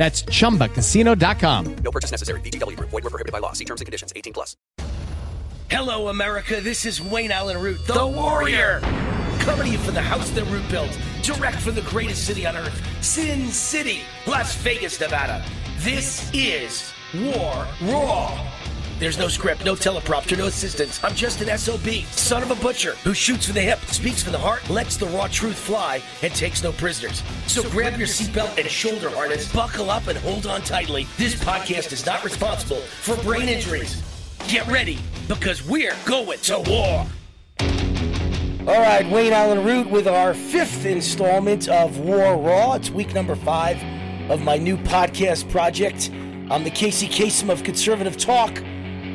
That's chumbacasino.com. No purchase necessary. VGW Group. Void were prohibited by law. See terms and conditions. 18 plus. Hello, America. This is Wayne Allyn Root, the Warrior, coming to you from the house that Root built, direct from the greatest city on earth, Sin City, Las Vegas, Nevada. This is War Raw. There's no script, no teleprompter, no assistance. I'm just an SOB, son of a butcher, who shoots from the hip, speaks from the heart, lets the raw truth fly, and takes no prisoners. So, grab your seatbelt and shoulder harness, buckle up, and hold on tightly. This podcast is not responsible for brain injuries. Get ready, because we're going to war. All right, Wayne Allyn Root with our fifth installment of War Raw. It's week number five of my new podcast project. I'm the Casey Kasem of Conservative Talk,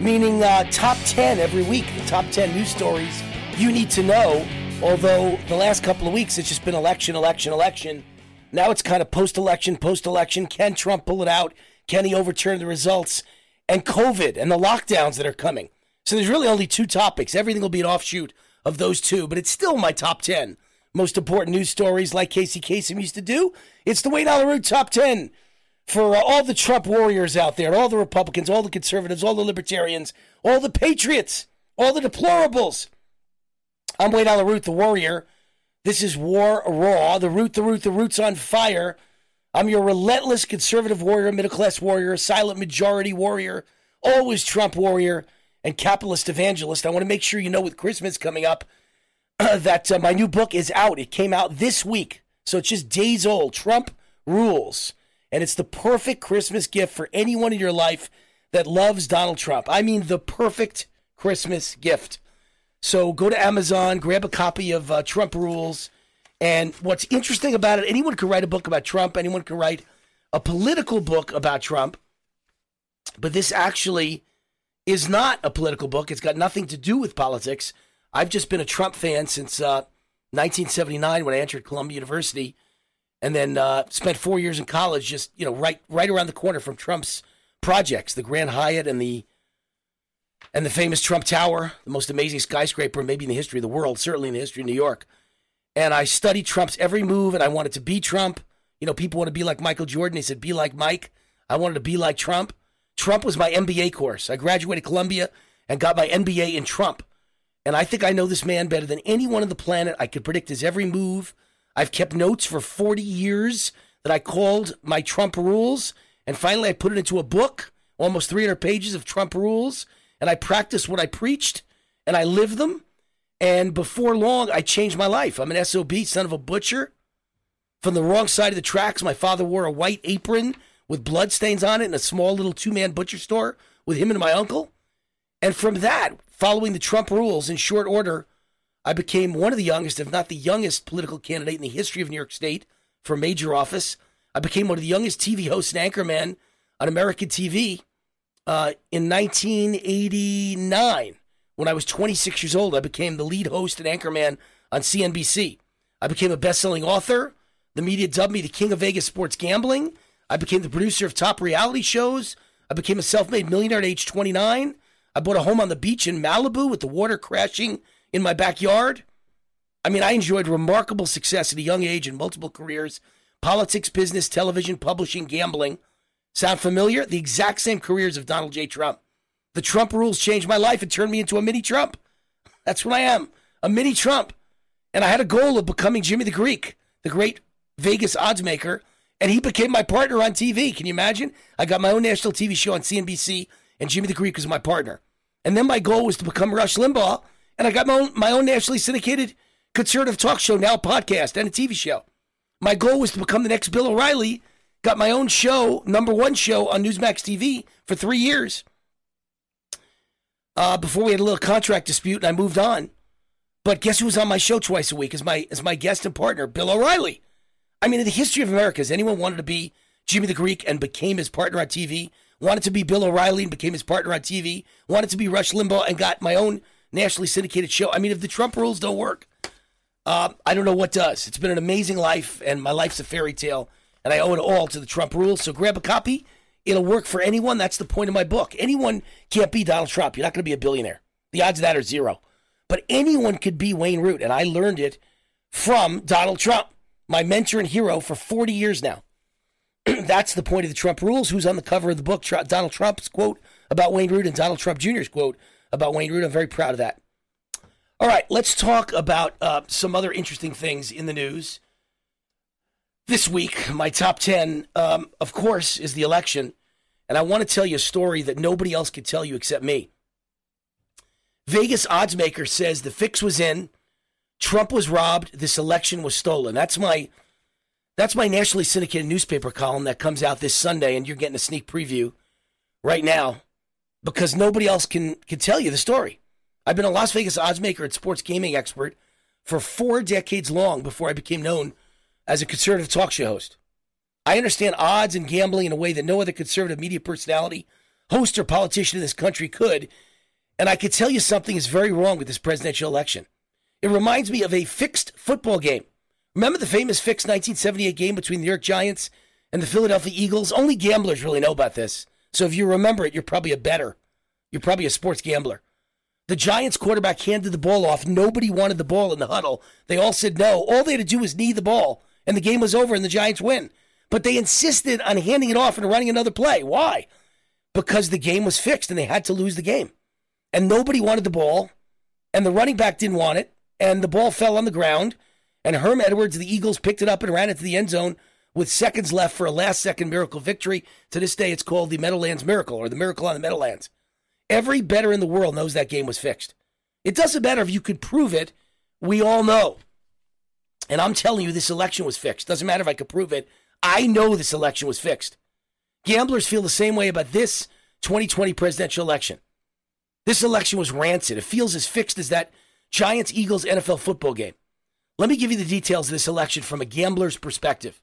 meaning uh, top 10 every week, the top 10 news stories you need to know. Although the last couple of weeks it's just been election, election, election. Now it's kind of post election, post election. Can Trump pull it out? Can he overturn the results? And COVID and the lockdowns that are coming. So there's really only two topics. Everything will be an offshoot of those two, but it's still my top 10 most important news stories like Casey Kasem used to do. It's the Wayne Allyn Root top 10 for uh, all the Trump warriors out there, all the Republicans, all the conservatives, all the libertarians, all the patriots, all the deplorables. I'm Allyn Root, the warrior. This is War Raw, the root, the root, the root's on fire. I'm your relentless conservative warrior, middle class warrior, silent majority warrior, always Trump warrior, and capitalist evangelist. I want to make sure you know with Christmas coming up that uh, my new book is out. It came out this week, so it's just days old. Trump Rules. And it's the perfect Christmas gift for anyone in your life that loves Donald Trump. I mean, the perfect Christmas gift. So go to Amazon, grab a copy of uh, Trump Rules. And what's interesting about it, anyone can write a book about Trump, anyone can write a political book about Trump. But this actually is not a political book. It's got nothing to do with politics. I've just been a Trump fan since uh, 1979 when I entered Columbia University, and then uh, spent four years in college, just you know, right right around the corner from Trump's projects, the Grand Hyatt and the and the famous Trump Tower, the most amazing skyscraper maybe in the history of the world, certainly in the history of New York. And I studied Trump's every move, and I wanted to be Trump. You know, people want to be like Michael Jordan. They said, be like Mike. I wanted to be like Trump. Trump was my MBA course. I graduated Columbia and got my MBA in Trump. And I think I know this man better than anyone on the planet. I could predict his every move. I've kept notes for 40 years that I called my Trump rules. And finally, I put it into a book, almost 300 pages of Trump rules. And I practiced what I preached and I lived them. And before long, I changed my life. I'm an SOB, son of a butcher. From the wrong side of the tracks, my father wore a white apron with bloodstains on it in a small little two man butcher store with him and my uncle. And from that, following the Trump rules in short order, I became one of the youngest, if not the youngest, political candidate in the history of New York State for major office. I became one of the youngest TV hosts and anchormen on American TV uh, in 1989. When I was 26 years old, I became the lead host and anchorman on CNBC. I became a best selling author. The media dubbed me the king of Vegas sports gambling. I became the producer of top reality shows. I became a self made millionaire at age 29. I bought a home on the beach in Malibu with the water crashing in my backyard. I mean, I enjoyed remarkable success at a young age in multiple careers politics, business, television, publishing, gambling. Sound familiar? The exact same careers of Donald J. Trump. The Trump rules changed my life and turned me into a mini Trump. That's what I am a mini Trump. And I had a goal of becoming Jimmy the Greek, the great Vegas odds maker. And he became my partner on TV. Can you imagine? I got my own national TV show on CNBC, and Jimmy the Greek was my partner. And then my goal was to become Rush Limbaugh, and I got my own, my own nationally syndicated conservative talk show, now podcast, and a TV show. My goal was to become the next Bill O'Reilly. Got my own show, number one show on Newsmax TV for three years. Uh, before we had a little contract dispute, and I moved on. But guess who was on my show twice a week as my as my guest and partner, Bill O'Reilly. I mean, in the history of America, has anyone wanted to be Jimmy the Greek and became his partner on TV? Wanted to be Bill O'Reilly and became his partner on TV? Wanted to be Rush Limbaugh and got my own nationally syndicated show? I mean, if the Trump rules don't work, uh, I don't know what does. It's been an amazing life, and my life's a fairy tale, and I owe it all to the Trump rules. So grab a copy. It'll work for anyone. That's the point of my book. Anyone can't be Donald Trump. You're not going to be a billionaire. The odds of that are zero. But anyone could be Wayne Root, and I learned it from Donald Trump, my mentor and hero for 40 years now. That's the point of the Trump rules. Who's on the cover of the book? Donald Trump's quote about Wayne Root and Donald Trump Jr.'s quote about Wayne Root. I'm very proud of that. All right, let's talk about uh, some other interesting things in the news. This week, my top 10, um, of course, is the election. And I want to tell you a story that nobody else could tell you except me. Vegas oddsmaker says the fix was in. Trump was robbed. This election was stolen. That's my that's my nationally syndicated newspaper column that comes out this Sunday, and you're getting a sneak preview right now because nobody else can can tell you the story. I've been a Las Vegas oddsmaker and sports gaming expert for four decades long before I became known as a conservative talk show host. I understand odds and gambling in a way that no other conservative media personality, host, or politician in this country could, and I could tell you something is very wrong with this presidential election. It reminds me of a fixed football game. Remember the famous fixed 1978 game between the New York Giants and the Philadelphia Eagles? Only gamblers really know about this. So if you remember it, you're probably a better. You're probably a sports gambler. The Giants quarterback handed the ball off. Nobody wanted the ball in the huddle. They all said no. All they had to do was knee the ball, and the game was over, and the Giants win. But they insisted on handing it off and running another play. Why? Because the game was fixed and they had to lose the game and nobody wanted the ball, and the running back didn't want it, and the ball fell on the ground, and Herm Edwards, the Eagles, picked it up and ran it to the end zone with seconds left for a last second miracle victory. To this day, it's called the Meadowlands Miracle or the Miracle on the Meadowlands. Every better in the world knows that game was fixed. It doesn't matter if you could prove it, we all know. And I'm telling you, this election was fixed. Doesn't matter if I could prove it. I know this election was fixed. Gamblers feel the same way about this 2020 presidential election. This election was rancid. It feels as fixed as that Giants Eagles NFL football game. Let me give you the details of this election from a gambler's perspective.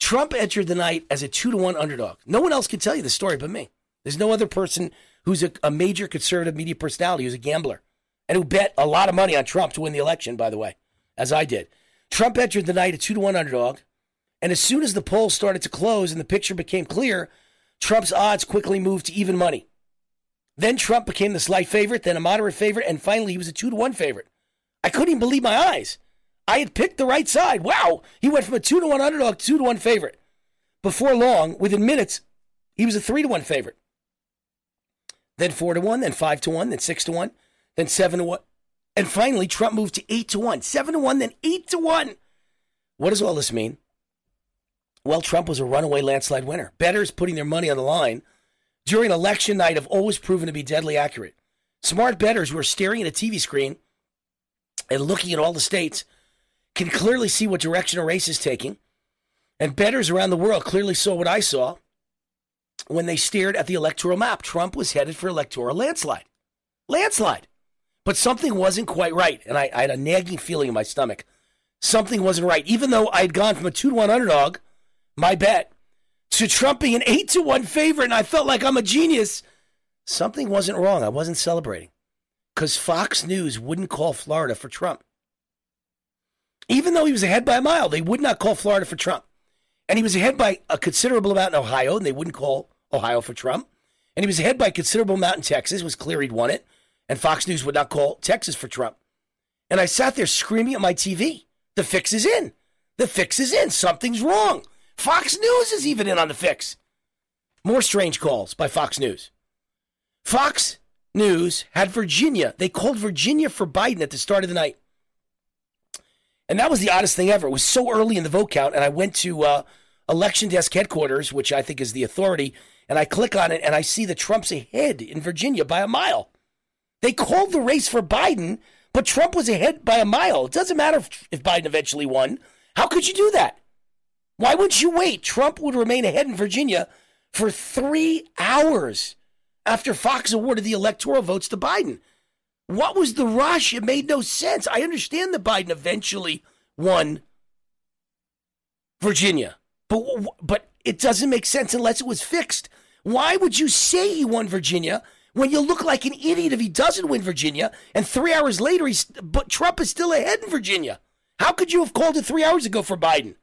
Trump entered the night as a two to one underdog. No one else can tell you the story but me. There's no other person who's a, a major conservative media personality who's a gambler and who bet a lot of money on Trump to win the election, by the way, as I did. Trump entered the night a two to one underdog. And as soon as the polls started to close and the picture became clear, Trump's odds quickly moved to even money. Then Trump became the slight favorite, then a moderate favorite, and finally he was a two to one favorite. I couldn't even believe my eyes. I had picked the right side. Wow. He went from a two to one underdog to two to one favorite. Before long, within minutes, he was a three to one favorite. Then four to one, then five to one, then six to one, then seven to one. And finally, Trump moved to eight to one. Seven to one, then eight to one. What does all this mean? Well, Trump was a runaway landslide winner. Bettors putting their money on the line during election night have always proven to be deadly accurate. Smart bettors who are staring at a TV screen and looking at all the states can clearly see what direction a race is taking. And bettors around the world clearly saw what I saw when they stared at the electoral map. Trump was headed for electoral landslide. Landslide. But something wasn't quite right. And I, I had a nagging feeling in my stomach. Something wasn't right. Even though I'd gone from a 2 to 1 underdog, my bet, to Trump being an eight to one favorite, and I felt like I'm a genius. Something wasn't wrong. I wasn't celebrating because Fox News wouldn't call Florida for Trump. Even though he was ahead by a mile, they would not call Florida for Trump. And he was ahead by a considerable amount in Ohio, and they wouldn't call Ohio for Trump. And he was ahead by a considerable amount in Texas. It was clear he'd won it. And Fox News would not call Texas for Trump. And I sat there screaming at my TV. The fix is in. The fix is in. Something's wrong. Fox News is even in on the fix. More strange calls by Fox News. Fox News had Virginia. They called Virginia for Biden at the start of the night. And that was the oddest thing ever. It was so early in the vote count, and I went to uh, election desk headquarters, which I think is the authority, and I click on it, and I see that Trump's ahead in Virginia by a mile. They called the race for Biden, but Trump was ahead by a mile. It doesn't matter if, if Biden eventually won. How could you do that? Why would you wait? Trump would remain ahead in Virginia for three hours after Fox awarded the electoral votes to Biden. What was the rush? It made no sense. I understand that Biden eventually won Virginia, but but it doesn't make sense unless it was fixed. Why would you say he won Virginia when you look like an idiot if he doesn't win Virginia and three hours later he's but Trump is still ahead in Virginia? How could you have called it three hours ago for Biden?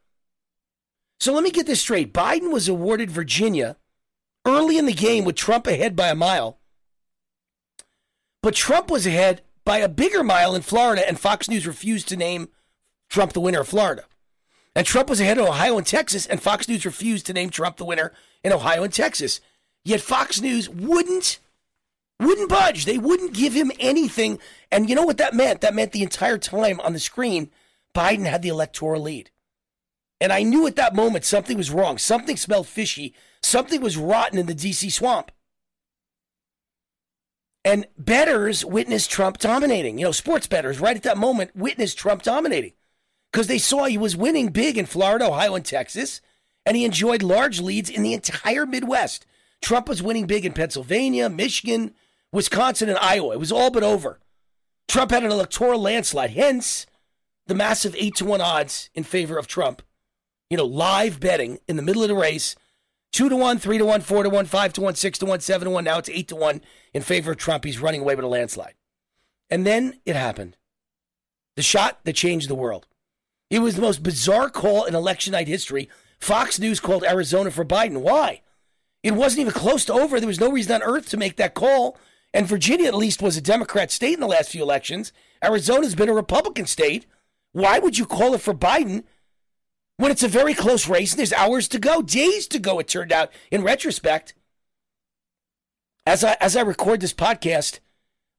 So let me get this straight. Biden was awarded Virginia early in the game with Trump ahead by a mile. But Trump was ahead by a bigger mile in Florida, and Fox News refused to name Trump the winner of Florida. And Trump was ahead of Ohio and Texas, and Fox News refused to name Trump the winner in Ohio and Texas. Yet Fox News wouldn't wouldn't budge. They wouldn't give him anything. And you know what that meant? That meant the entire time on the screen, Biden had the electoral lead. And I knew at that moment something was wrong. Something smelled fishy. Something was rotten in the DC swamp. And betters witnessed Trump dominating. You know, sports betters right at that moment witnessed Trump dominating because they saw he was winning big in Florida, Ohio, and Texas, and he enjoyed large leads in the entire Midwest. Trump was winning big in Pennsylvania, Michigan, Wisconsin, and Iowa. It was all but over. Trump had an electoral landslide, hence the massive 8 to 1 odds in favor of Trump. You know, live betting in the middle of the race 2 to 1, 3 to 1, 4 to 1, 5 to 1, 6 to 1, 7 to 1. Now it's 8 to 1 in favor of Trump. He's running away with a landslide. And then it happened. The shot that changed the world. It was the most bizarre call in election night history. Fox News called Arizona for Biden. Why? It wasn't even close to over. There was no reason on earth to make that call. And Virginia, at least, was a Democrat state in the last few elections. Arizona's been a Republican state. Why would you call it for Biden when it's a very close race and there's hours to go, days to go, it turned out in retrospect. As I as I record this podcast,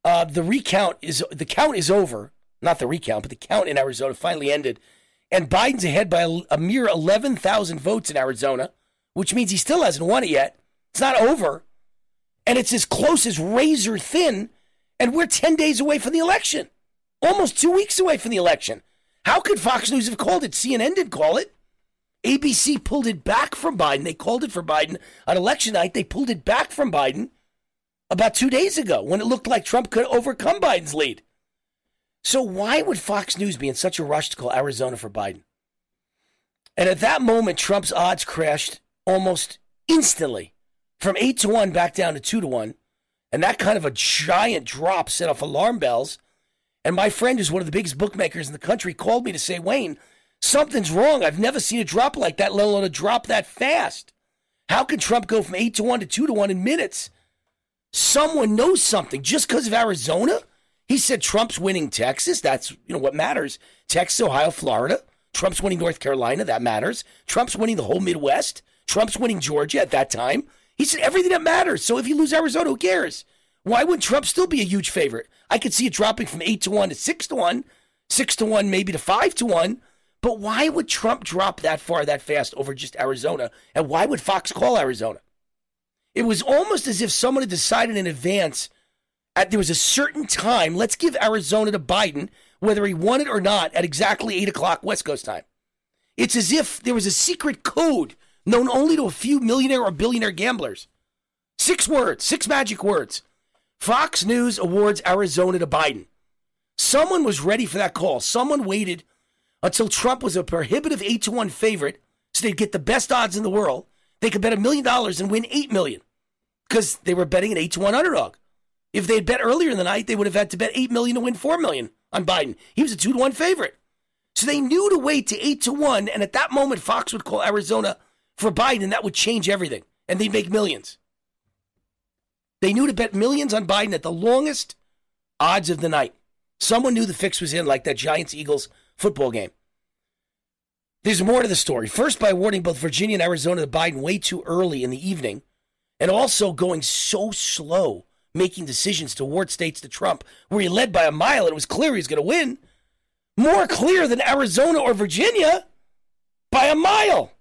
uh, the recount is the count is over. Not the recount, but the count in Arizona finally ended. And Biden's ahead by a, a mere 11,000 votes in Arizona, which means he still hasn't won it yet. It's not over. And it's as close as razor thin. And we're 10 days away from the election, almost two weeks away from the election. How could Fox News have called it? CNN didn't call it. ABC pulled it back from Biden. They called it for Biden on election night. They pulled it back from Biden about two days ago when it looked like Trump could overcome Biden's lead. So, why would Fox News be in such a rush to call Arizona for Biden? And at that moment, Trump's odds crashed almost instantly from 8 to 1 back down to 2 to 1. And that kind of a giant drop set off alarm bells and my friend, who's one of the biggest bookmakers in the country, called me to say, Wayne, something's wrong. I've never seen a drop like that, let alone a drop that fast. How can Trump go from 8 to 1 to 2 to 1 in minutes? Someone knows something just because of Arizona. He said Trump's winning Texas. That's you know what matters. Texas, Ohio, Florida. Trump's winning North Carolina. That matters. Trump's winning the whole Midwest. Trump's winning Georgia at that time. He said everything that matters. So if you lose Arizona, who cares? Why would Trump still be a huge favorite? I could see it dropping from 8 to 1 to 6 to 1, 6 to 1, maybe to 5 to 1. But why would Trump drop that far that fast over just Arizona? And why would Fox call Arizona? It was almost as if someone had decided in advance at there was a certain time, let's give Arizona to Biden, whether he won it or not, at exactly 8 o'clock West Coast time. It's as if there was a secret code known only to a few millionaire or billionaire gamblers. Six words, six magic words. Fox News awards Arizona to Biden. Someone was ready for that call. Someone waited until Trump was a prohibitive 8 to 1 favorite so they'd get the best odds in the world. They could bet a million dollars and win 8 million because they were betting an 8 to 1 underdog. If they had bet earlier in the night, they would have had to bet 8 million to win 4 million on Biden. He was a 2 to 1 favorite. So they knew to wait to 8 to 1 and at that moment Fox would call Arizona for Biden that would change everything and they'd make millions. They knew to bet millions on Biden at the longest odds of the night. Someone knew the fix was in, like that Giants Eagles football game. There's more to the story. First, by awarding both Virginia and Arizona to Biden way too early in the evening, and also going so slow making decisions to award states to Trump, where he led by a mile and it was clear he was going to win. More clear than Arizona or Virginia by a mile.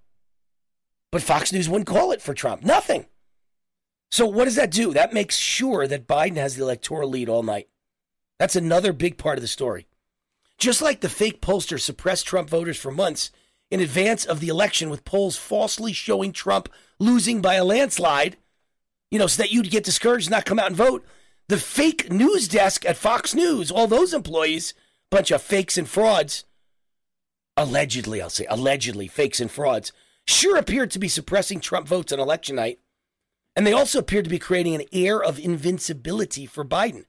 But Fox News wouldn't call it for Trump. Nothing. So, what does that do? That makes sure that Biden has the electoral lead all night. That's another big part of the story. Just like the fake pollsters suppressed Trump voters for months in advance of the election with polls falsely showing Trump losing by a landslide, you know, so that you'd get discouraged and not come out and vote. The fake news desk at Fox News, all those employees, bunch of fakes and frauds, allegedly, I'll say, allegedly fakes and frauds, sure appeared to be suppressing Trump votes on election night. And they also appeared to be creating an air of invincibility for Biden.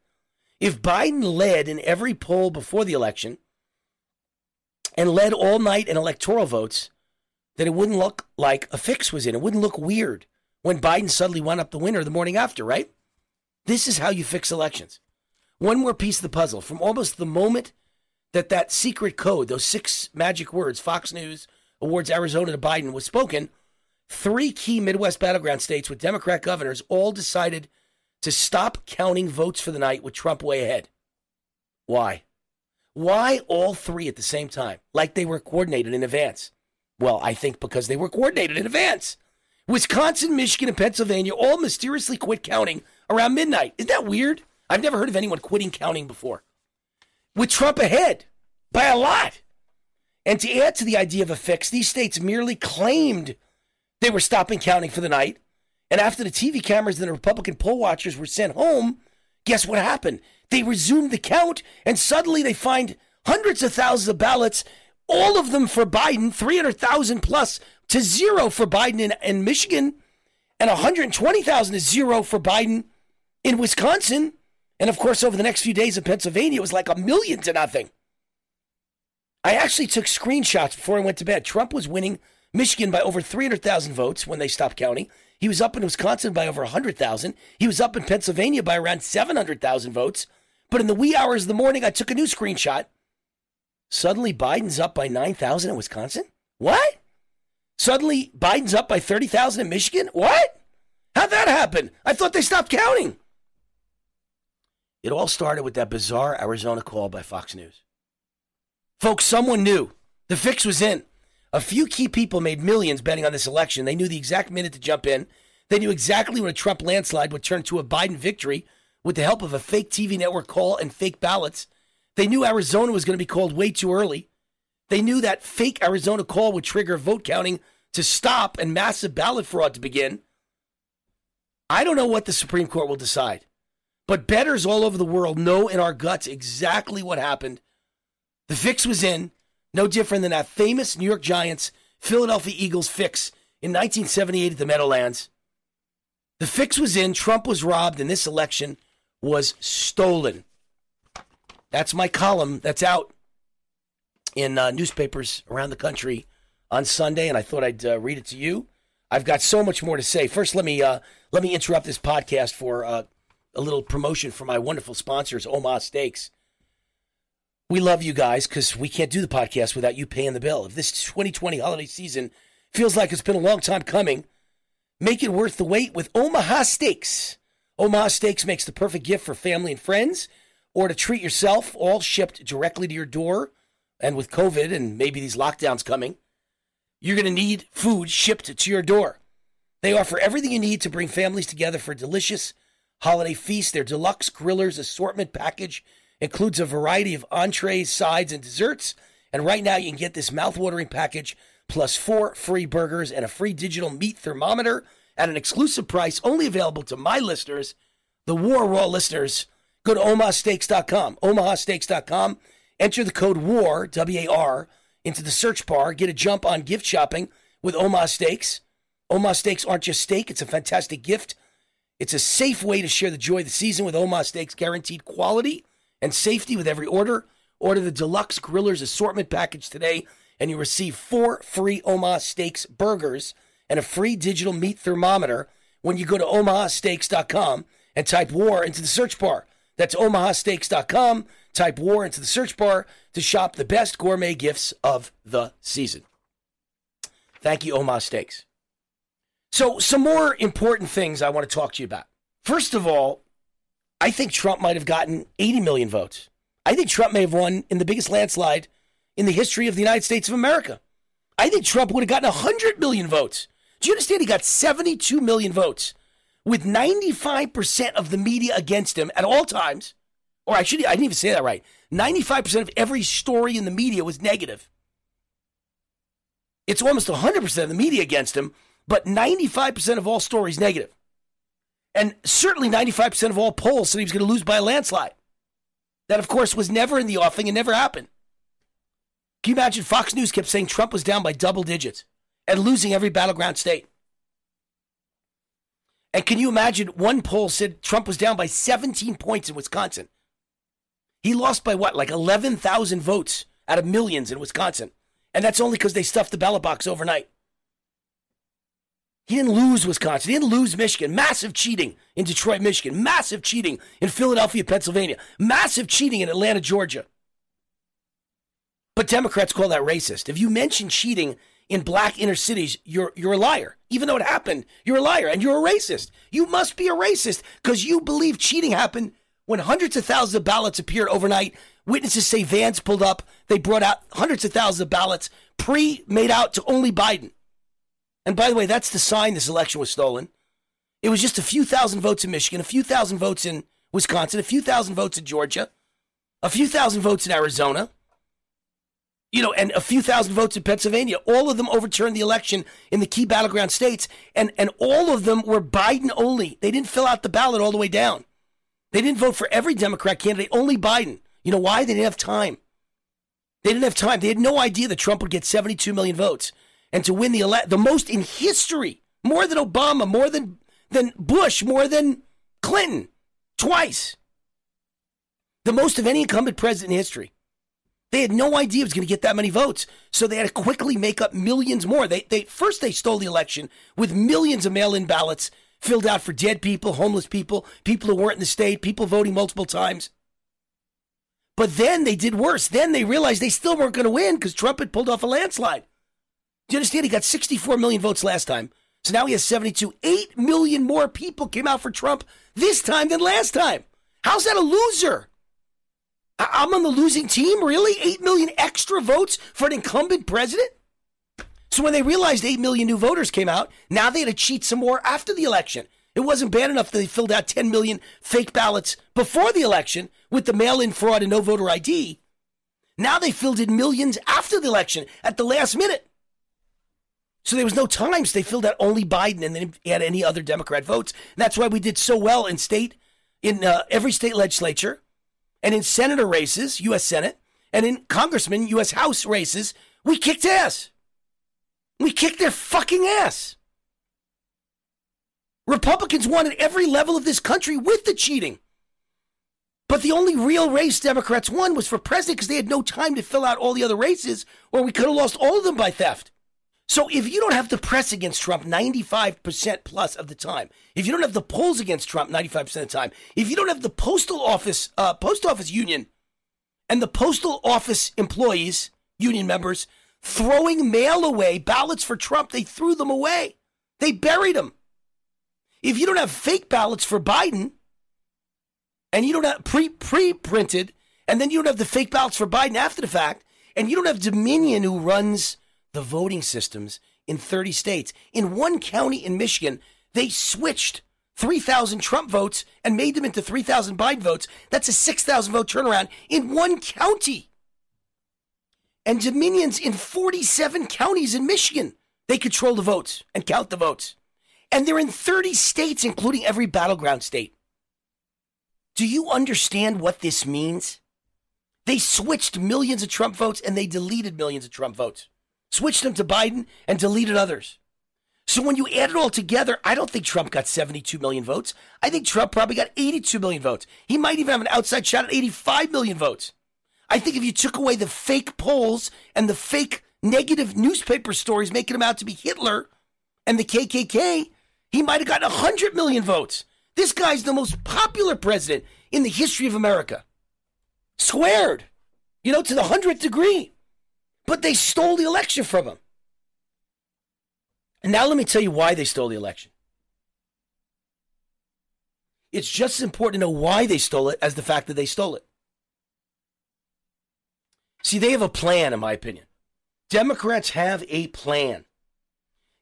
If Biden led in every poll before the election and led all night in electoral votes, then it wouldn't look like a fix was in. It wouldn't look weird when Biden suddenly won up the winner the morning after, right? This is how you fix elections. One more piece of the puzzle. From almost the moment that that secret code, those six magic words, Fox News awards Arizona to Biden, was spoken, three key Midwest battleground states with Democrat governors all decided to stop counting votes for the night with Trump way ahead. Why? Why all three at the same time, like they were coordinated in advance? Well, I think because they were coordinated in advance. Wisconsin, Michigan, and Pennsylvania all mysteriously quit counting around midnight. Isn't that weird? I've never heard of anyone quitting counting before. With Trump ahead by a lot. And to add to the idea of a fix, these states merely claimed they were stopping counting for the night. And after the TV cameras and the Republican poll watchers were sent home, guess what happened? They resumed the count, and suddenly they find hundreds of thousands of ballots, all of them for Biden, 300,000 plus to zero for Biden in, in Michigan, and 120,000 to zero for Biden in Wisconsin. And of course, over the next few days in Pennsylvania, it was like a million to nothing. I actually took screenshots before I went to bed. Trump was winning Michigan by over 300,000 votes when they stopped counting. He was up in Wisconsin by over 100,000. He was up in Pennsylvania by around 700,000 votes. But in the wee hours of the morning, I took a new screenshot. Suddenly, Biden's up by 9,000 in Wisconsin? What? Suddenly, Biden's up by 30,000 in Michigan? What? How'd that happen? I thought they stopped counting. It all started with that bizarre Arizona call by Fox News. Folks, someone knew. The fix was in. A few key people made millions betting on this election. They knew the exact minute to jump in. They knew exactly when a Trump landslide would turn to a Biden victory with the help of a fake TV network call and fake ballots. They knew Arizona was going to be called way too early. They knew that fake Arizona call would trigger vote counting to stop and massive ballot fraud to begin. I don't know what the Supreme Court will decide, but bettors all over the world know in our guts exactly what happened. The fix was in, no different than that famous New York Giants Philadelphia Eagles fix in 1978 at the Meadowlands. The fix was in, Trump was robbed, and this election was stolen. That's my column that's out in uh, newspapers around the country on Sunday, and I thought I'd uh, read it to you. I've got so much more to say. First, let me uh, let me interrupt this podcast for uh, a little promotion for my wonderful sponsors, Omaha Steaks. We love you guys because we can't do the podcast without you paying the bill. If this 2020 holiday season feels like it's been a long time coming, make it worth the wait with Omaha Steaks. Omaha Steaks makes the perfect gift for family and friends or to treat yourself, all shipped directly to your door. And with COVID and maybe these lockdowns coming, you're going to need food shipped to your door. They offer everything you need to bring families together for a delicious holiday feast. Their deluxe grillers assortment package includes a variety of entrees, sides, and desserts. And right now, you can get this mouthwatering package plus four free burgers and a free digital meat thermometer at an exclusive price only available to my listeners, the War Raw listeners Go to omahasteaks.com, omahasteaks.com, enter the code WAR, W A R, into the search bar, get a jump on gift shopping with Omaha Steaks. Omaha Steaks aren't just steak, it's a fantastic gift. It's a safe way to share the joy of the season with Omaha Steaks guaranteed quality and safety with every order. Order the deluxe grillers assortment package today, and you receive four free Omaha Steaks burgers and a free digital meat thermometer when you go to omahasteaks.com and type war into the search bar. That's omahasteaks.com. Type war into the search bar to shop the best gourmet gifts of the season. Thank you, Omaha Steaks. So, some more important things I want to talk to you about. First of all, I think Trump might have gotten 80 million votes. I think Trump may have won in the biggest landslide in the history of the United States of America. I think Trump would have gotten 100 million votes. Do you understand? He got 72 million votes with 95% of the media against him at all times. Or I should I didn't even say that right. 95% of every story in the media was negative. It's almost 100% of the media against him, but 95% of all stories negative. And certainly 95% of all polls said he was going to lose by a landslide. That, of course, was never in the offing and never happened. Can you imagine Fox News kept saying Trump was down by double digits and losing every battleground state? And can you imagine one poll said Trump was down by 17 points in Wisconsin? He lost by what, like 11,000 votes out of millions in Wisconsin. And that's only because they stuffed the ballot box overnight. He didn't lose Wisconsin. He didn't lose Michigan. Massive cheating in Detroit, Michigan. Massive cheating in Philadelphia, Pennsylvania. Massive cheating in Atlanta, Georgia. But Democrats call that racist. If you mention cheating in black inner cities, you're you're a liar. Even though it happened, you're a liar and you're a racist. You must be a racist because you believe cheating happened when hundreds of thousands of ballots appeared overnight. Witnesses say vans pulled up. They brought out hundreds of thousands of ballots pre made out to only Biden. And by the way, that's the sign this election was stolen. It was just a few thousand votes in Michigan, a few thousand votes in Wisconsin, a few thousand votes in Georgia, a few thousand votes in Arizona you know, and a few thousand votes in Pennsylvania. All of them overturned the election in the key battleground states, and, and all of them were Biden only. They didn't fill out the ballot all the way down. They didn't vote for every Democrat candidate, only Biden. You know why? They didn't have time. They didn't have time. They had no idea that Trump would get 72 million votes and to win the ele- the most in history, more than Obama, more than than Bush, more than Clinton, twice. The most of any incumbent president in history. They had no idea it was going to get that many votes, so they had to quickly make up millions more. They, they first they stole the election with millions of mail-in ballots filled out for dead people, homeless people, people who weren't in the state, people voting multiple times. But then they did worse. Then they realized they still weren't going to win because Trump had pulled off a landslide. Do you understand? He got 64 million votes last time. So now he has 72. 8 million more people came out for Trump this time than last time. How's that a loser? I'm on the losing team, really? 8 million extra votes for an incumbent president? So when they realized 8 million new voters came out, now they had to cheat some more after the election. It wasn't bad enough that they filled out 10 million fake ballots before the election with the mail in fraud and no voter ID. Now they filled in millions after the election at the last minute. So there was no times they filled out only Biden and then add any other Democrat votes. And that's why we did so well in state, in uh, every state legislature and in senator races, U.S. Senate, and in congressman, U.S. House races, we kicked ass. We kicked their fucking ass. Republicans won at every level of this country with the cheating. But the only real race Democrats won was for president because they had no time to fill out all the other races, or we could have lost all of them by theft. So if you don't have the press against Trump 95% plus of the time, if you don't have the polls against Trump 95% of the time, if you don't have the postal office, uh, post office union and the postal office employees, union members, throwing mail away, ballots for Trump, they threw them away. They buried them. If you don't have fake ballots for Biden and you don't have pre pre printed, and then you don't have the fake ballots for Biden after the fact, and you don't have Dominion who runs the voting systems in 30 states. In one county in Michigan, they switched 3,000 Trump votes and made them into 3,000 Biden votes. That's a 6,000 vote turnaround in one county. And Dominions in 47 counties in Michigan. They control the votes and count the votes. And they're in 30 states, including every battleground state. Do you understand what this means? They switched millions of Trump votes and they deleted millions of Trump votes switched them to Biden, and deleted others. So when you add it all together, I don't think Trump got 72 million votes. I think Trump probably got 82 million votes. He might even have an outside shot at 85 million votes. I think if you took away the fake polls and the fake negative newspaper stories making him out to be Hitler and the KKK, he might have gotten 100 million votes. This guy's the most popular president in the history of America. Squared, you know, to the 100th degree. But they stole the election from him. And now let me tell you why they stole the election. It's just as important to know why they stole it as the fact that they stole it. See, they have a plan, in my opinion. Democrats have a plan.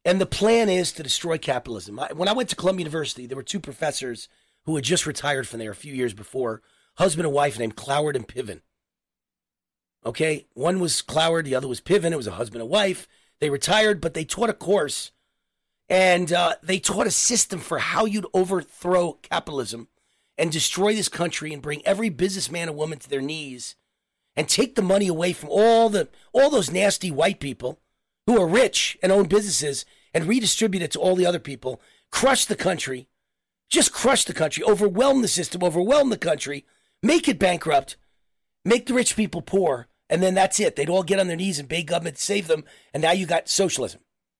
And the plan is to destroy capitalism. When I went to Columbia University, there were two professors who had just retired from there a few years before, husband and wife named Cloward and Piven. Okay, one was Cloward, the other was Piven. It was a husband and wife. They retired, but they taught a course and uh, they taught a system for how you'd overthrow capitalism and destroy this country and bring every businessman and woman to their knees and take the money away from all the all those nasty white people who are rich and own businesses and redistribute it to all the other people, crush the country, just crush the country, overwhelm the system, overwhelm the country, make it bankrupt, make the rich people poor, and then that's it. They'd all get on their knees and beg government to save them, and now you got socialism.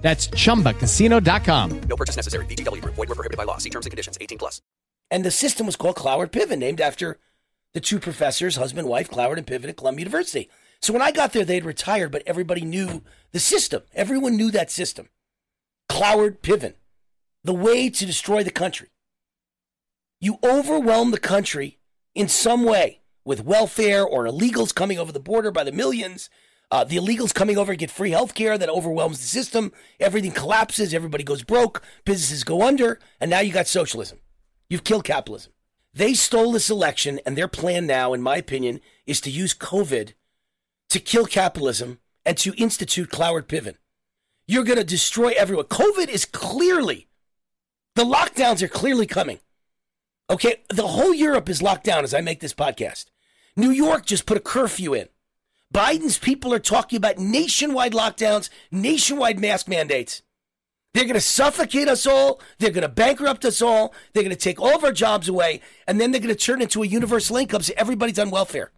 That's chumbacasino.com. No purchase necessary. VGW Group. Void were prohibited by law. See terms and conditions. 18 plus. And the system was called Cloward Piven, named after the two professors, husband and wife, Cloward and Piven at Columbia University. So when I got there, they'd retired, but everybody knew the system. Everyone knew that system. Cloward Piven, the way to destroy the country. You overwhelm the country in some way with welfare or illegals coming over the border by the millions. Uh, the illegals coming over get free health care that overwhelms the system. Everything collapses. Everybody goes broke. Businesses go under. And now you got socialism. You've killed capitalism. They stole this election, and their plan now, in my opinion, is to use COVID to kill capitalism and to institute Cloward Piven. You're going to destroy everyone. COVID is clearly, the lockdowns are clearly coming. Okay, the whole Europe is locked down as I make this podcast. New York just put a curfew in. Biden's people are talking about nationwide lockdowns, nationwide mask mandates. They're going to suffocate us all. They're going to bankrupt us all. They're going to take all of our jobs away. And then they're going to turn into a universal income so everybody's on welfare.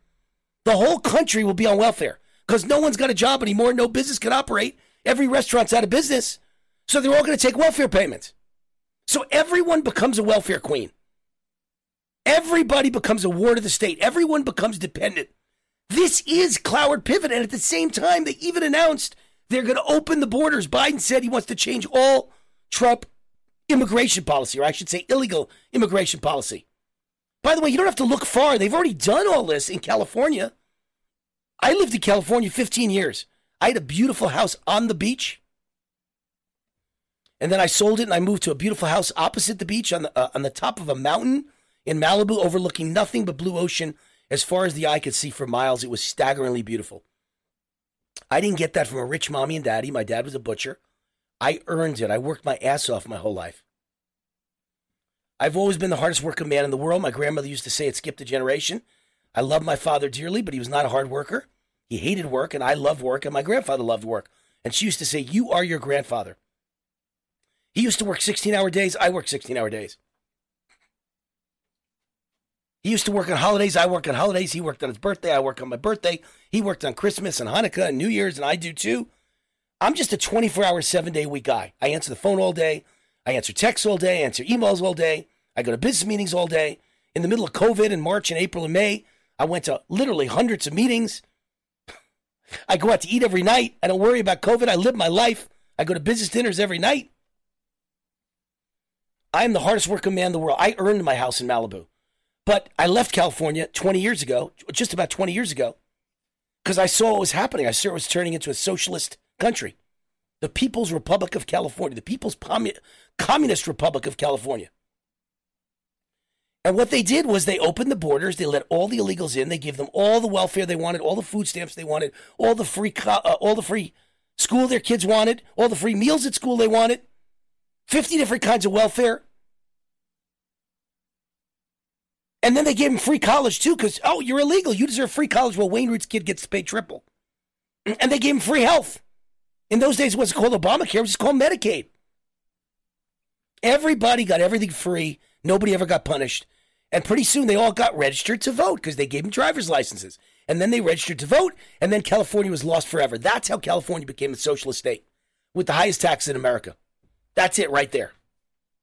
The whole country will be on welfare because no one's got a job anymore. No business can operate. Every restaurant's out of business. So they're all going to take welfare payments. So everyone becomes a welfare queen. Everybody becomes a ward of the state. Everyone becomes dependent. This is Cloward Piven. And at the same time, they even announced they're going to open the borders. Biden said he wants to change all Trump immigration policy, or I should say illegal immigration policy. By the way, you don't have to look far. They've already done all this in California. I lived in California 15 years. I had a beautiful house on the beach. And then I sold it and I moved to a beautiful house opposite the beach on the, uh, on the top of a mountain in Malibu, overlooking nothing but blue ocean as far as the eye could see for miles. It was staggeringly beautiful. I didn't get that from a rich mommy and daddy. My dad was a butcher. I earned it. I worked my ass off my whole life. I've always been the hardest working man in the world. My grandmother used to say it skipped a generation. I love my father dearly, but he was not a hard worker. He hated work, and I love work, and my grandfather loved work. And she used to say, You are your grandfather. He used to work 16 hour days. I work 16 hour days. He used to work on holidays. I work on holidays. He worked on his birthday. I work on my birthday. He worked on Christmas and Hanukkah and New Year's, and I do too. I'm just a 24 hour, seven day week guy. I answer the phone all day. I answer texts all day. I answer emails all day. I go to business meetings all day. In the middle of COVID in March and April and May, I went to literally hundreds of meetings. I go out to eat every night. I don't worry about COVID. I live my life. I go to business dinners every night. I am the hardest working man in the world. I earned my house in Malibu. But I left California 20 years ago, just about 20 years ago, because I saw what was happening. I saw it was turning into a socialist country. The People's Republic of California, the People's Communist Republic of California. And what they did was they opened the borders. They let all the illegals in. They gave them all the welfare they wanted, all the food stamps they wanted, all the free, co- uh, all the free school their kids wanted, all the free meals at school they wanted, fifty different kinds of welfare. And then they gave him free college too, because oh, you're illegal. You deserve free college. Well, Wayne Root's kid gets to pay triple. And they gave him free health. In those days, it wasn't called Obamacare, it was called Medicaid. Everybody got everything free. Nobody ever got punished. And pretty soon they all got registered to vote because they gave them driver's licenses. And then they registered to vote, and then California was lost forever. That's how California became a socialist state with the highest tax in America. That's it right there.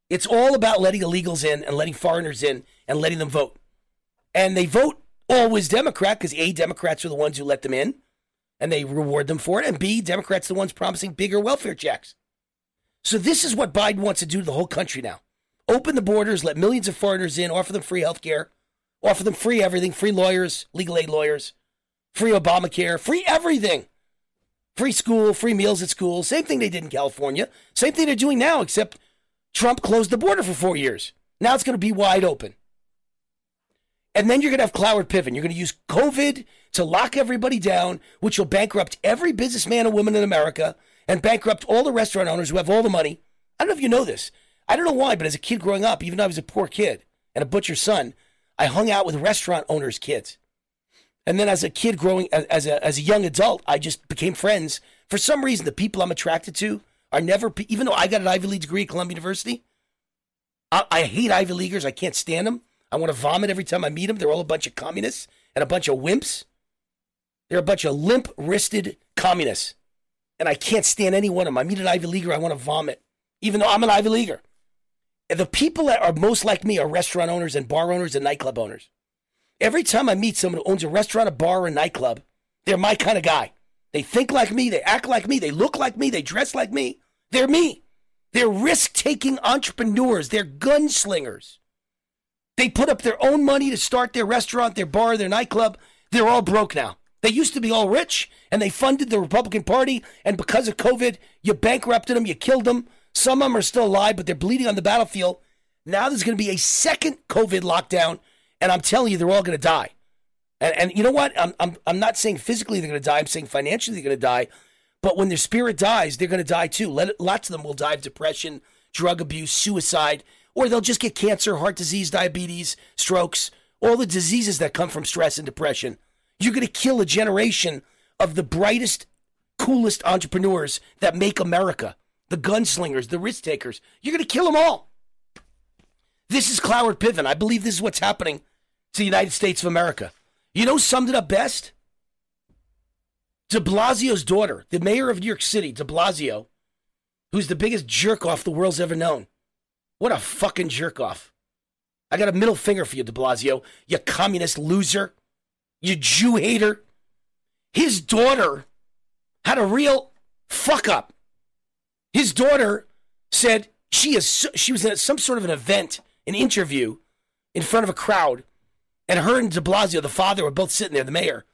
It's all about letting illegals in and letting foreigners in and letting them vote. And they vote always Democrat because A, Democrats are the ones who let them in and they reward them for it. And B, Democrats are the ones promising bigger welfare checks. So this is what Biden wants to do to the whole country now. Open the borders, let millions of foreigners in, offer them free health care, offer them free everything, free lawyers, legal aid lawyers, free Obamacare, free everything. Free school, free meals at school. Same thing they did in California. Same thing they're doing now, except Trump closed the border for four years. Now it's going to be wide open. And then you're going to have Cloward Piven. You're going to use COVID to lock everybody down, which will bankrupt every businessman and woman in America and bankrupt all the restaurant owners who have all the money. I don't know if you know this. I don't know why, but as a kid growing up, even though I was a poor kid and a butcher's son, I hung out with restaurant owners' kids. And then as a kid growing, as a, as a young adult, I just became friends. For some reason, the people I'm attracted to are never, even though I got an Ivy League degree at Columbia University, I, I hate Ivy Leaguers. I can't stand them. I want to vomit every time I meet them. They're all a bunch of communists and a bunch of wimps. They're a bunch of limp wristed communists. And I can't stand any one of them. I meet an Ivy Leaguer, I want to vomit, even though I'm an Ivy Leaguer. And the people that are most like me are restaurant owners and bar owners and nightclub owners. Every time I meet someone who owns a restaurant, a bar, or a nightclub, they're my kind of guy. They think like me, they act like me, they look like me, they dress like me. They're me. They're risk taking entrepreneurs, they're gunslingers. They put up their own money to start their restaurant, their bar, their nightclub. They're all broke now. They used to be all rich and they funded the Republican Party. And because of COVID, you bankrupted them, you killed them. Some of them are still alive, but they're bleeding on the battlefield. Now there's going to be a second COVID lockdown, and I'm telling you, they're all going to die. And, and you know what? I'm, I'm, I'm not saying physically they're going to die. I'm saying financially they're going to die. But when their spirit dies, they're going to die too. Let, lots of them will die of depression, drug abuse, suicide, or they'll just get cancer, heart disease, diabetes, strokes, all the diseases that come from stress and depression. You're going to kill a generation of the brightest, coolest entrepreneurs that make America the gunslingers, the risk takers. You're going to kill them all. This is Cloward Piven. I believe this is what's happening to the United States of America. You know, summed it up best? De Blasio's daughter, the mayor of New York City, de Blasio, who's the biggest jerk off the world's ever known. What a fucking jerk off. I got a middle finger for you, de Blasio, you communist loser, you Jew hater. His daughter had a real fuck up. His daughter said she is she was at some sort of an event, an interview in front of a crowd, and her and De Blasio, the father, were both sitting there, the mayor,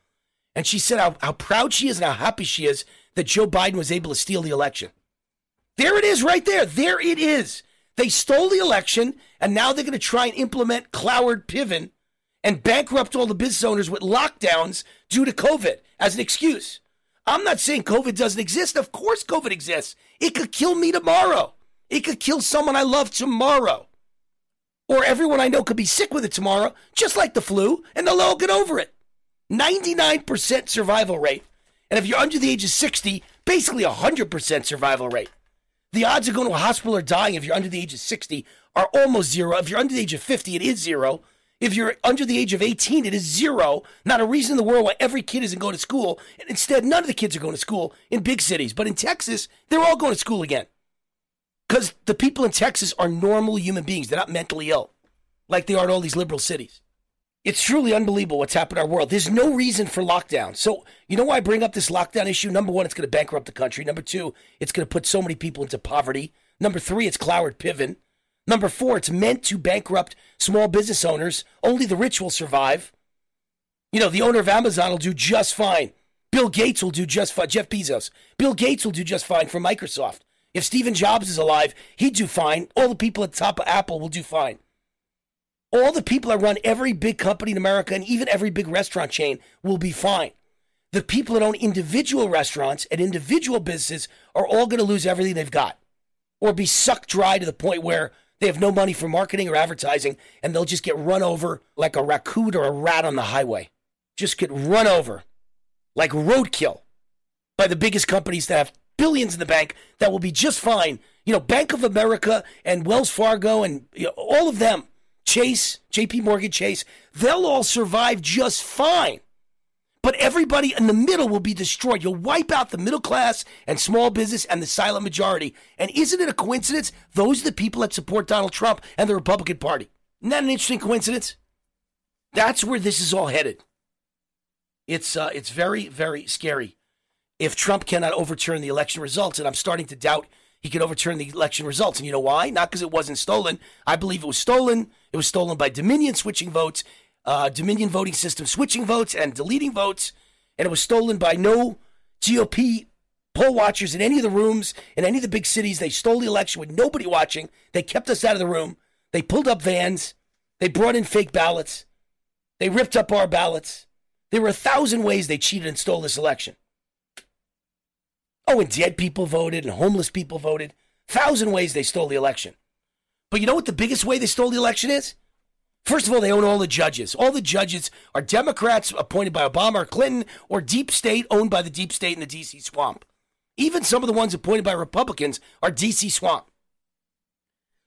and she said how, how proud she is and how happy she is that Joe Biden was able to steal the election. There it is, right there. There it is. They stole the election, and now they're going to try and implement Cloward Piven and bankrupt all the business owners with lockdowns due to COVID as an excuse. I'm not saying COVID doesn't exist. Of course, COVID exists. It could kill me tomorrow. It could kill someone I love tomorrow. Or everyone I know could be sick with it tomorrow, just like the flu, and they'll all get over it. 99% survival rate. And if you're under the age of 60, basically 100% survival rate. The odds of going to a hospital or dying if you're under the age of 60 are almost zero. If you're under the age of 50, it is zero. If you're under the age of 18, it is zero. Not a reason in the world why every kid isn't going to school. And instead, none of the kids are going to school in big cities. But in Texas, they're all going to school again. Because the people in Texas are normal human beings. They're not mentally ill like they are in all these liberal cities. It's truly unbelievable what's happened in our world. There's no reason for lockdown. So, you know why I bring up this lockdown issue? Number one, it's going to bankrupt the country. Number two, it's going to put so many people into poverty. Number three, it's Cloward Piven. Number four, it's meant to bankrupt small business owners. Only the rich will survive. You know, the owner of Amazon will do just fine. Bill Gates will do just fine. Jeff Bezos. Bill Gates will do just fine for Microsoft. If Stephen Jobs is alive, he'd do fine. All the people at the top of Apple will do fine. All the people that run every big company in America and even every big restaurant chain will be fine. The people that own individual restaurants and individual businesses are all going to lose everything they've got or be sucked dry to the point where They have no money for marketing or advertising, and they'll just get run over like a raccoon or a rat on the highway. Just get run over like roadkill by the biggest companies that have billions in the bank that will be just fine. You know, Bank of America and Wells Fargo and you know, all of them, Chase, JP Morgan Chase, they'll all survive just fine. But everybody in the middle will be destroyed. You'll wipe out the middle class and small business and the silent majority. And isn't it a coincidence? Those are the people that support Donald Trump and the Republican Party. Isn't that an interesting coincidence? That's where this is all headed. It's uh, it's very very scary if Trump cannot overturn the election results, and I'm starting to doubt he can overturn the election results. And you know why? Not because it wasn't stolen. I believe it was stolen. It was stolen by Dominion switching votes, uh, Dominion voting system switching votes and deleting votes, and it was stolen by no GOP poll watchers in any of the rooms in any of the big cities. They stole the election with nobody watching. They kept us out of the room. They pulled up vans. They brought in fake ballots. They ripped up our ballots. There were a thousand ways they cheated and stole this election. Oh, and dead people voted and homeless people voted. Thousand ways they stole the election. But you know what the biggest way they stole the election is? First of all, they own all the judges. All the judges are Democrats appointed by Obama or Clinton or deep state owned by the deep state in the DC swamp. Even some of the ones appointed by Republicans are DC swamp.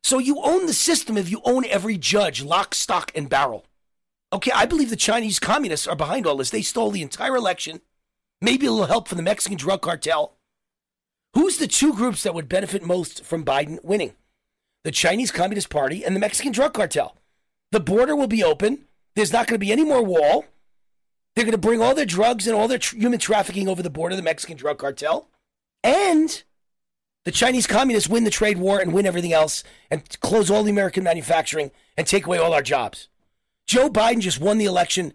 So you own the system if you own every judge, lock, stock, and barrel. Okay, I believe the Chinese communists are behind all this. They stole the entire election. Maybe a little help from the Mexican drug cartel. Who's the two groups that would benefit most from Biden winning? The Chinese Communist Party and the Mexican drug cartel. The border will be open. There's not going to be any more wall. They're going to bring all their drugs and all their tr- human trafficking over the border, the Mexican drug cartel. And the Chinese communists win the trade war and win everything else and close all the American manufacturing and take away all our jobs. Joe Biden just won the election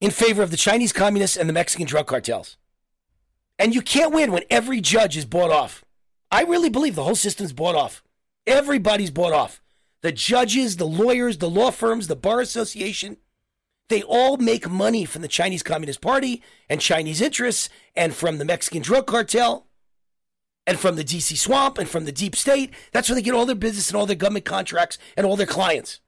in favor of the Chinese communists and the Mexican drug cartels. And you can't win when every judge is bought off. I really believe the whole system's bought off. Everybody's bought off. The judges, the lawyers, the law firms, the bar association, they all make money from the Chinese Communist Party and Chinese interests and from the Mexican drug cartel and from the DC swamp and from the deep state. That's where they get all their business and all their government contracts and all their clients.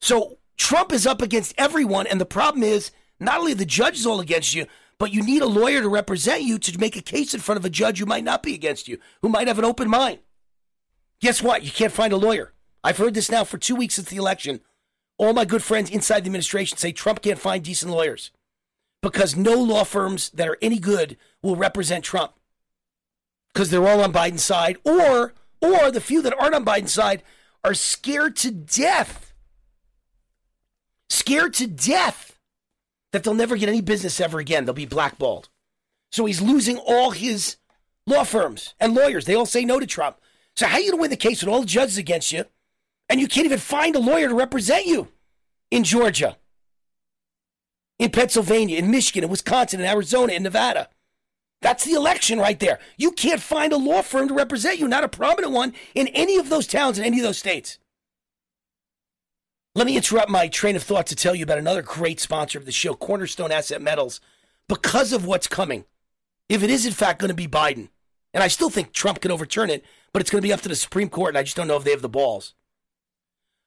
So Trump is up against everyone, and the problem is not only the judge is all against you, but you need a lawyer to represent you to make a case in front of a judge who might not be against you, who might have an open mind. Guess what? You can't find a lawyer. I've heard this now for two weeks since the election. All my good friends inside the administration say Trump can't find decent lawyers because no law firms that are any good will represent Trump because they're all on Biden's side, or or the few that aren't on Biden's side are scared to death scared to death that they'll never get any business ever again. They'll be blackballed. So he's losing all his law firms and lawyers. They all say no to Trump. So how are you going to win the case with all the judges against you, and you can't even find a lawyer to represent you in Georgia, in Pennsylvania, in Michigan, in Wisconsin, in Arizona, in Nevada? That's the election right there. You can't find a law firm to represent you, not a prominent one in any of those towns in any of those states. Let me interrupt my train of thought to tell you about another great sponsor of the show, Cornerstone Asset Metals, because of what's coming. If it is, in fact, going to be Biden, and I still think Trump can overturn it, but it's going to be up to the Supreme Court, and I just don't know if they have the balls.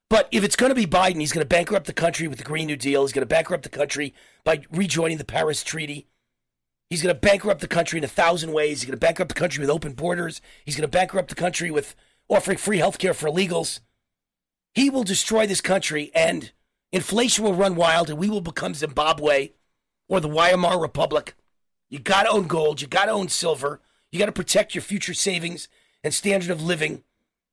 But if it's going to be Biden, he's going to bankrupt the country with the Green New Deal. He's going to bankrupt the country by rejoining the Paris Treaty. He's going to bankrupt the country in a thousand ways. He's going to bankrupt the country with open borders. He's going to bankrupt the country with offering free health care for illegals. He will destroy this country and inflation will run wild and we will become Zimbabwe or the Weimar Republic. You got to own gold. You got to own silver. You got to protect your future savings and standard of living.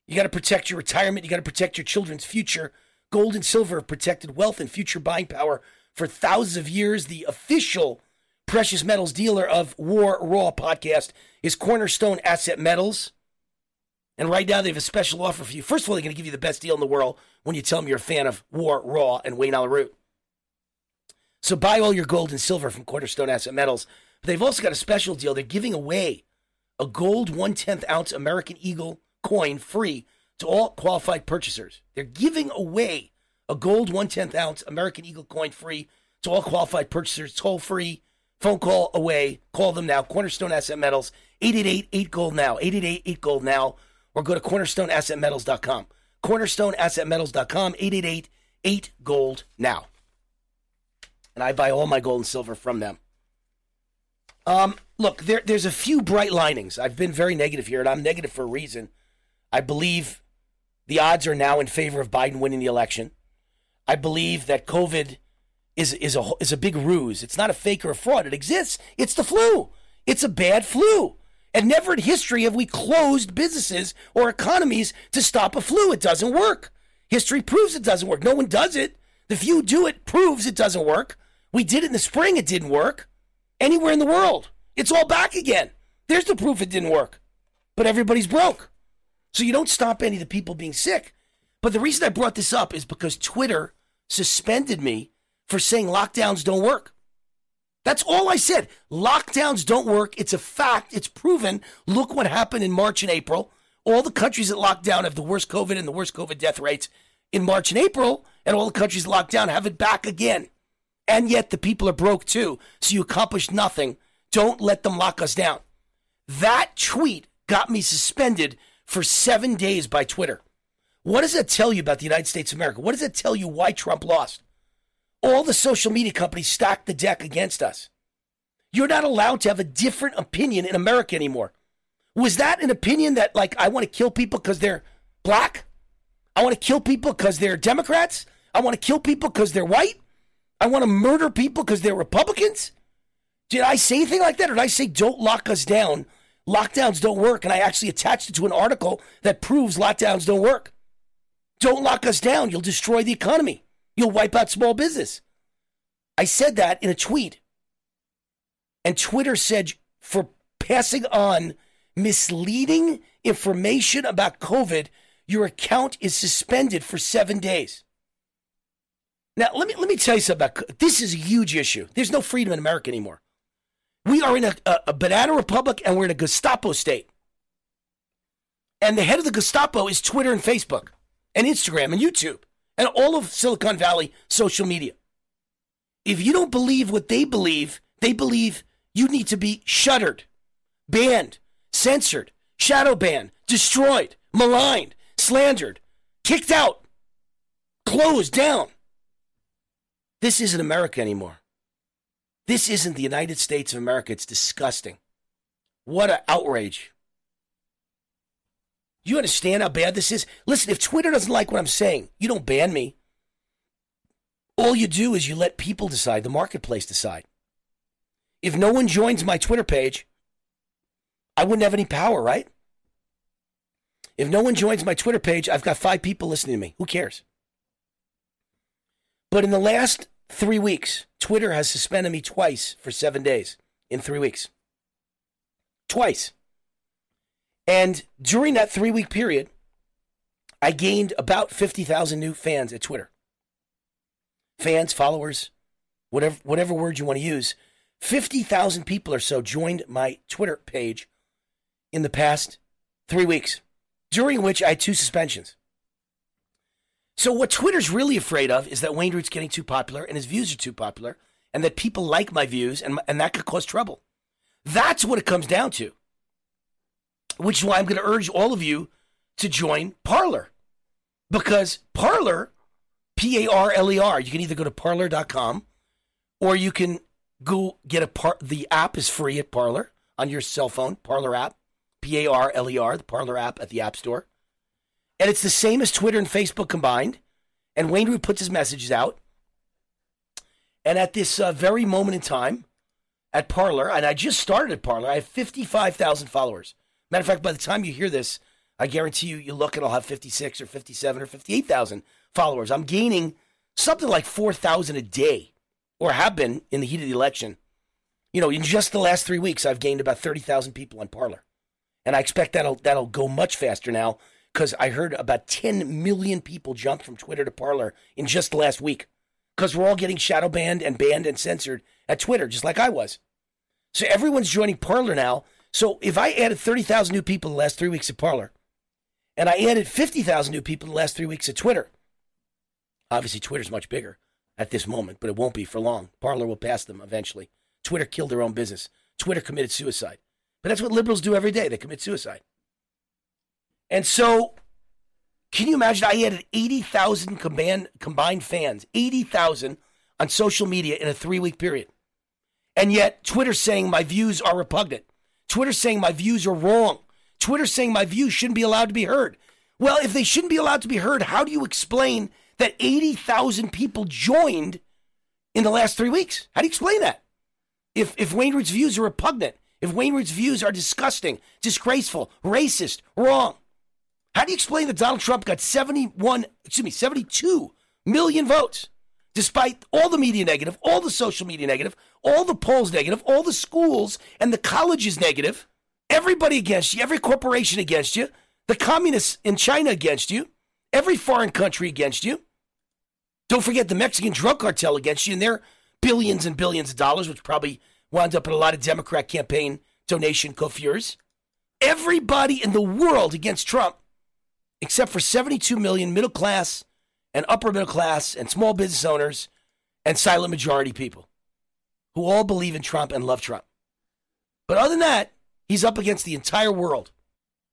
You got to protect your retirement. You got to protect your children's future. Gold and silver have protected wealth and future buying power for thousands of years. The official precious metals dealer of War Raw podcast is Cornerstone Asset Metals. And right now, they have a special offer for you. First of all, they're going to give you the best deal in the world when you tell them you're a fan of War, Raw, and Wayne Allyn Root. So buy all your gold and silver from Cornerstone Asset Metals. But they've also got a special deal. They're giving away a gold one tenth ounce American Eagle coin free to all qualified purchasers. They're giving away a gold one tenth ounce American Eagle coin free to all qualified purchasers, toll free, phone call away. Call them now. Cornerstone Asset Metals, 888 8 Gold Now, 888 8 Gold Now or go to cornerstoneassetmetals.com. Cornerstoneassetmetals.com, 888 8 Gold now. And I buy all my gold and silver from them. Um, look, there, there's a few bright linings. I've been very negative here, and I'm negative for a reason. I believe the odds are now in favor of Biden winning the election. I believe that COVID is, is, a, is a big ruse. It's not a fake or a fraud. It exists. It's the flu. It's a bad flu. And never in history have we closed businesses or economies to stop a flu. It doesn't work. History proves it doesn't work. No one does it. The few do it proves it doesn't work. We did it in the spring, it didn't work. Anywhere in the world. It's all back again. There's the proof it didn't work. But everybody's broke. So you don't stop any of the people being sick. But the reason I brought this up is because Twitter suspended me for saying lockdowns don't work. That's all I said. Lockdowns don't work. It's a fact. It's proven. Look what happened in March and April. All the countries that locked down have the worst COVID and the worst COVID death rates in March and April, and all the countries locked down have it back again. And yet the people are broke too. So you accomplished nothing. Don't let them lock us down. That tweet got me suspended for seven days by Twitter. What does that tell you about the United States of America? What does that tell you why Trump lost? All the social media companies stacked the deck against us. You're not allowed to have a different opinion in America anymore. Was that an opinion that, like, I want to kill people because they're black? I want to kill people because they're Democrats? I want to kill people because they're white? I want to murder people because they're Republicans? Did I say anything like that? Or did I say, don't lock us down? Lockdowns don't work. And I actually attached it to an article that proves lockdowns don't work. Don't lock us down. You'll destroy the economy. You'll wipe out small business. I said that in a tweet. And Twitter said for passing on misleading information about COVID, your account is suspended for seven days. Now, let me, let me tell you something about this is a huge issue. There's no freedom in America anymore. We are in a, a, a banana republic and we're in a Gestapo state. And the head of the Gestapo is Twitter and Facebook and Instagram and YouTube and all of Silicon Valley social media. If you don't believe what they believe, they believe you need to be shuttered, banned, censored, shadow banned, destroyed, maligned, slandered, kicked out, closed down. This isn't America anymore. This isn't the United States of America. It's disgusting. What an outrage. You understand how bad this is? Listen, if Twitter doesn't like what I'm saying, you don't ban me. All you do is you let people decide, the marketplace decide. If no one joins my Twitter page, I wouldn't have any power, right? If no one joins my Twitter page, I've got five people listening to me. Who cares? But in the last three weeks, Twitter has suspended me twice for seven days in three weeks. Twice. And during that three week period, I gained about 50,000 new fans at Twitter. Fans, followers, whatever, whatever word you want to use. 50,000 people or so joined my Twitter page in the past three weeks, during which I had two suspensions. So, what Twitter's really afraid of is that Wayne Root's getting too popular and his views are too popular, and that people like my views, and, and that could cause trouble. That's what it comes down to which is why I'm going to urge all of you to join Parler. Because Parler, P A R L E R, you can either go to parler.com or you can go get a part. The app is free at Parler on your cell phone, Parler app, P A R L E R, the Parler app at the App Store. And it's the same as Twitter and Facebook combined. And Wayne puts his messages out. And at this uh, very moment in time, at Parler, and I just started at Parler, I have 55,000 followers. Matter of fact, by the time you hear this, I guarantee you, you look and I'll have 56 or 57 or 58,000 followers. I'm gaining something like 4,000 a day, or have been in the heat of the election. You know, in just the last three weeks, I've gained about 30,000 people on Parler. And I expect that'll, that'll go much faster now because I heard about 10 million people jump from Twitter to Parler in just the last week because we're all getting shadow banned and banned and censored at Twitter, just like I was. So everyone's joining Parler now so if I added 30,000 new people in the last three weeks at Parler, and I added 50,000 new people in the last three weeks at Twitter, obviously Twitter's much bigger at this moment, but it won't be for long. Parler will pass them eventually. Twitter killed their own business. Twitter committed suicide. But that's what liberals do every day. They commit suicide. And so, can you imagine? I added 80,000 combined, combined fans, 80,000 on social media in a three week period. And yet, Twitter's saying my views are repugnant. Twitter's saying my views are wrong. Twitter's saying my views shouldn't be allowed to be heard. Well, if they shouldn't be allowed to be heard, how do you explain that 80,000 people joined in the last three weeks? How do you explain that? If, if Wayne Root's views are repugnant, if Wayne Root's views are disgusting, disgraceful, racist, wrong, how do you explain that Donald Trump got 71, excuse me, 72 million votes? Despite all the media negative, all the social media negative, all the polls negative, all the schools and the colleges negative, everybody against you, every corporation against you, the communists in China against you, every foreign country against you. Don't forget the Mexican drug cartel against you and their billions and billions of dollars, which probably wound up in a lot of Democrat campaign donation coiffures. Everybody in the world against Trump, except for 72 million middle class and upper middle class and small business owners and silent majority people who all believe in Trump and love Trump. But other than that, he's up against the entire world.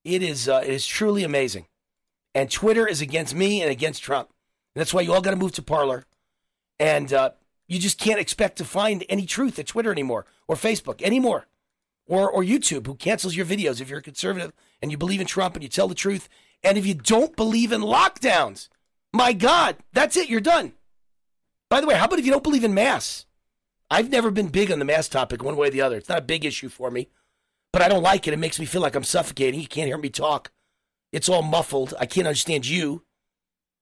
It is, uh, it is truly amazing. And Twitter is against me and against Trump. And that's why you all got to move to Parler. And uh, you just can't expect to find any truth at Twitter anymore or Facebook anymore or, or YouTube, who cancels your videos if you're a conservative and you believe in Trump and you tell the truth. And if you don't believe in lockdowns, my God, that's it. You're done. By the way, how about if you don't believe in mass? I've never been big on the mass topic one way or the other. It's not a big issue for me, but I don't like it. It makes me feel like I'm suffocating. You can't hear me talk. It's all muffled. I can't understand you.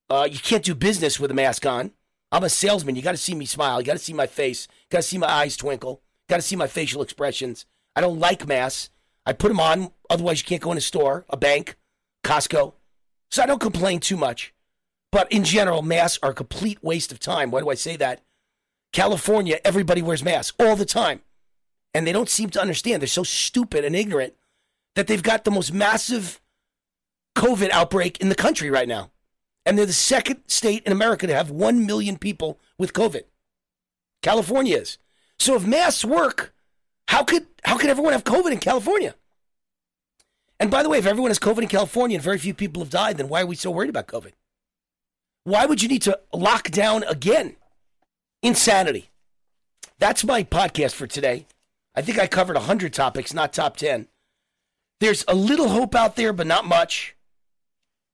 Uh, you can't do business with a mask on. I'm a salesman. You got to see me smile. You got to see my face. Got to see my eyes twinkle. Got to see my facial expressions. I don't like masks. I put them on. Otherwise, you can't go in a store, a bank, Costco. So I don't complain too much. But in general, masks are a complete waste of time. Why do I say that? California, everybody wears masks all the time. And they don't seem to understand. They're so stupid and ignorant that they've got the most massive COVID outbreak in the country right now. And they're the second state in America to have 1 million people with COVID. California is. So if masks work, how could how could everyone have COVID in California? And by the way, if everyone has COVID in California and very few people have died, then why are we so worried about COVID? Why would you need to lock down again? Insanity. That's my podcast for today. I think I covered 100 topics, not top 10. There's a little hope out there, but not much.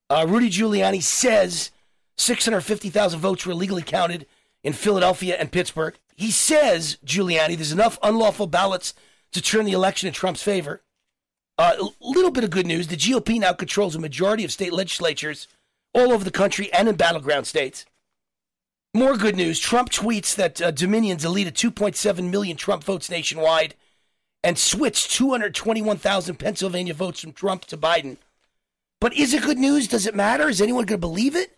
Uh, Rudy Giuliani says 650,000 votes were illegally counted in Philadelphia and Pittsburgh. He says, Giuliani, there's enough unlawful ballots to turn the election in Trump's favor. Uh, a little bit of good news the GOP now controls a majority of state legislatures all over the country and in battleground states. More good news Trump tweets that uh, Dominion deleted 2.7 million Trump votes nationwide and switched 221,000 Pennsylvania votes from Trump to Biden. But is it good news? Does it matter? Is anyone going to believe it?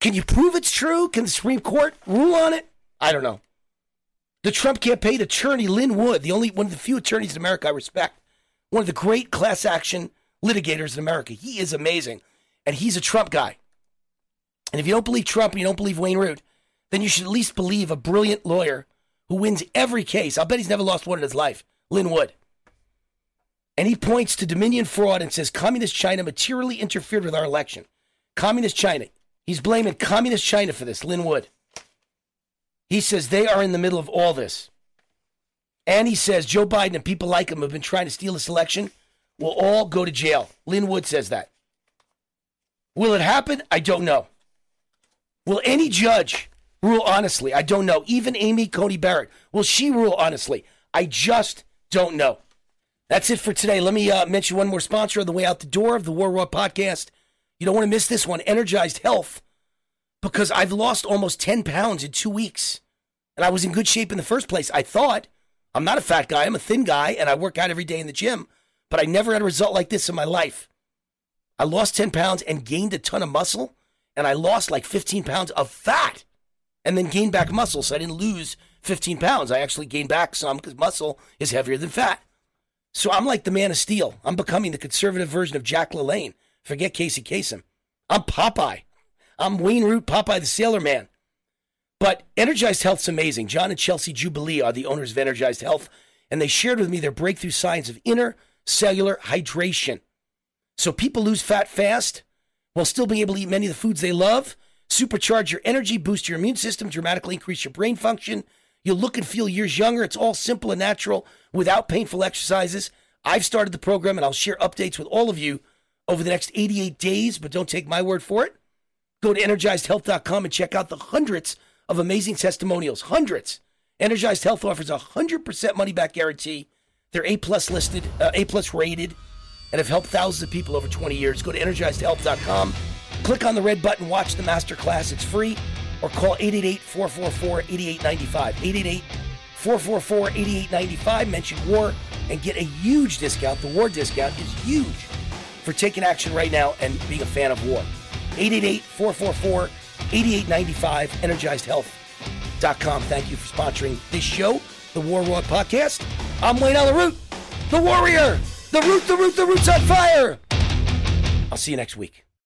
Can you prove it's true? Can the Supreme Court rule on it? I don't know. The Trump campaign attorney, Lin Wood, the only one of the few attorneys in America I respect, one of the great class action litigators in America. He is amazing and he's a Trump guy. And if you don't believe Trump and you don't believe Wayne Root, then you should at least believe a brilliant lawyer who wins every case. I'll bet he's never lost one in his life, Lin Wood. And he points to Dominion fraud and says Communist China materially interfered with our election. Communist China. He's blaming Communist China for this, Lin Wood. He says they are in the middle of all this. And he says Joe Biden and people like him have been trying to steal this election will all go to jail. Lin Wood says that. Will it happen? I don't know. Will any judge rule honestly? I don't know. Even Amy Coney Barrett. Will she rule honestly? I just don't know. That's it for today. Let me uh, mention one more sponsor on the way out the door of the War Raw podcast. You don't want to miss this one, Energized Health, because I've lost almost 10 pounds in two weeks. And I was in good shape in the first place. I thought I'm not a fat guy, I'm a thin guy, and I work out every day in the gym, but I never had a result like this in my life. I lost 10 pounds and gained a ton of muscle, and I lost like 15 pounds of fat and then gained back muscle. So I didn't lose 15 pounds. I actually gained back some because muscle is heavier than fat. So I'm like the man of steel. I'm becoming the conservative version of Jack LaLanne. Forget Casey Kasem. I'm Popeye. I'm Wayne Root, Popeye the Sailor Man. But Energized Health's amazing. John and Chelsea Jubilee are the owners of Energized Health, and they shared with me their breakthrough science of inner cellular hydration. So people lose fat fast while still being able to eat many of the foods they love. Supercharge your energy, boost your immune system, dramatically increase your brain function. You'll look and feel years younger. It's all simple and natural without painful exercises. I've started the program and I'll share updates with all of you over the next 88 days, but don't take my word for it. Go to energizedhealth.com and check out the hundreds of amazing testimonials. Hundreds. Energized Health offers a 100% money back guarantee. They're A plus listed, uh, A plus rated, and have helped thousands of people over 20 years. Go to energizedhealth.com, click on the red button, watch the masterclass. It's free, or call 888 444 8895. 888 444 8895. Mention WAR and get a huge discount. The WAR discount is huge for taking action right now and being a fan of WAR. 888 444 8895, energizedhealth.com. Thank you for sponsoring this show, the War Raw Podcast. I'm Wayne Allyn Root, the warrior, the root, the root, the root's on fire. I'll see you next week.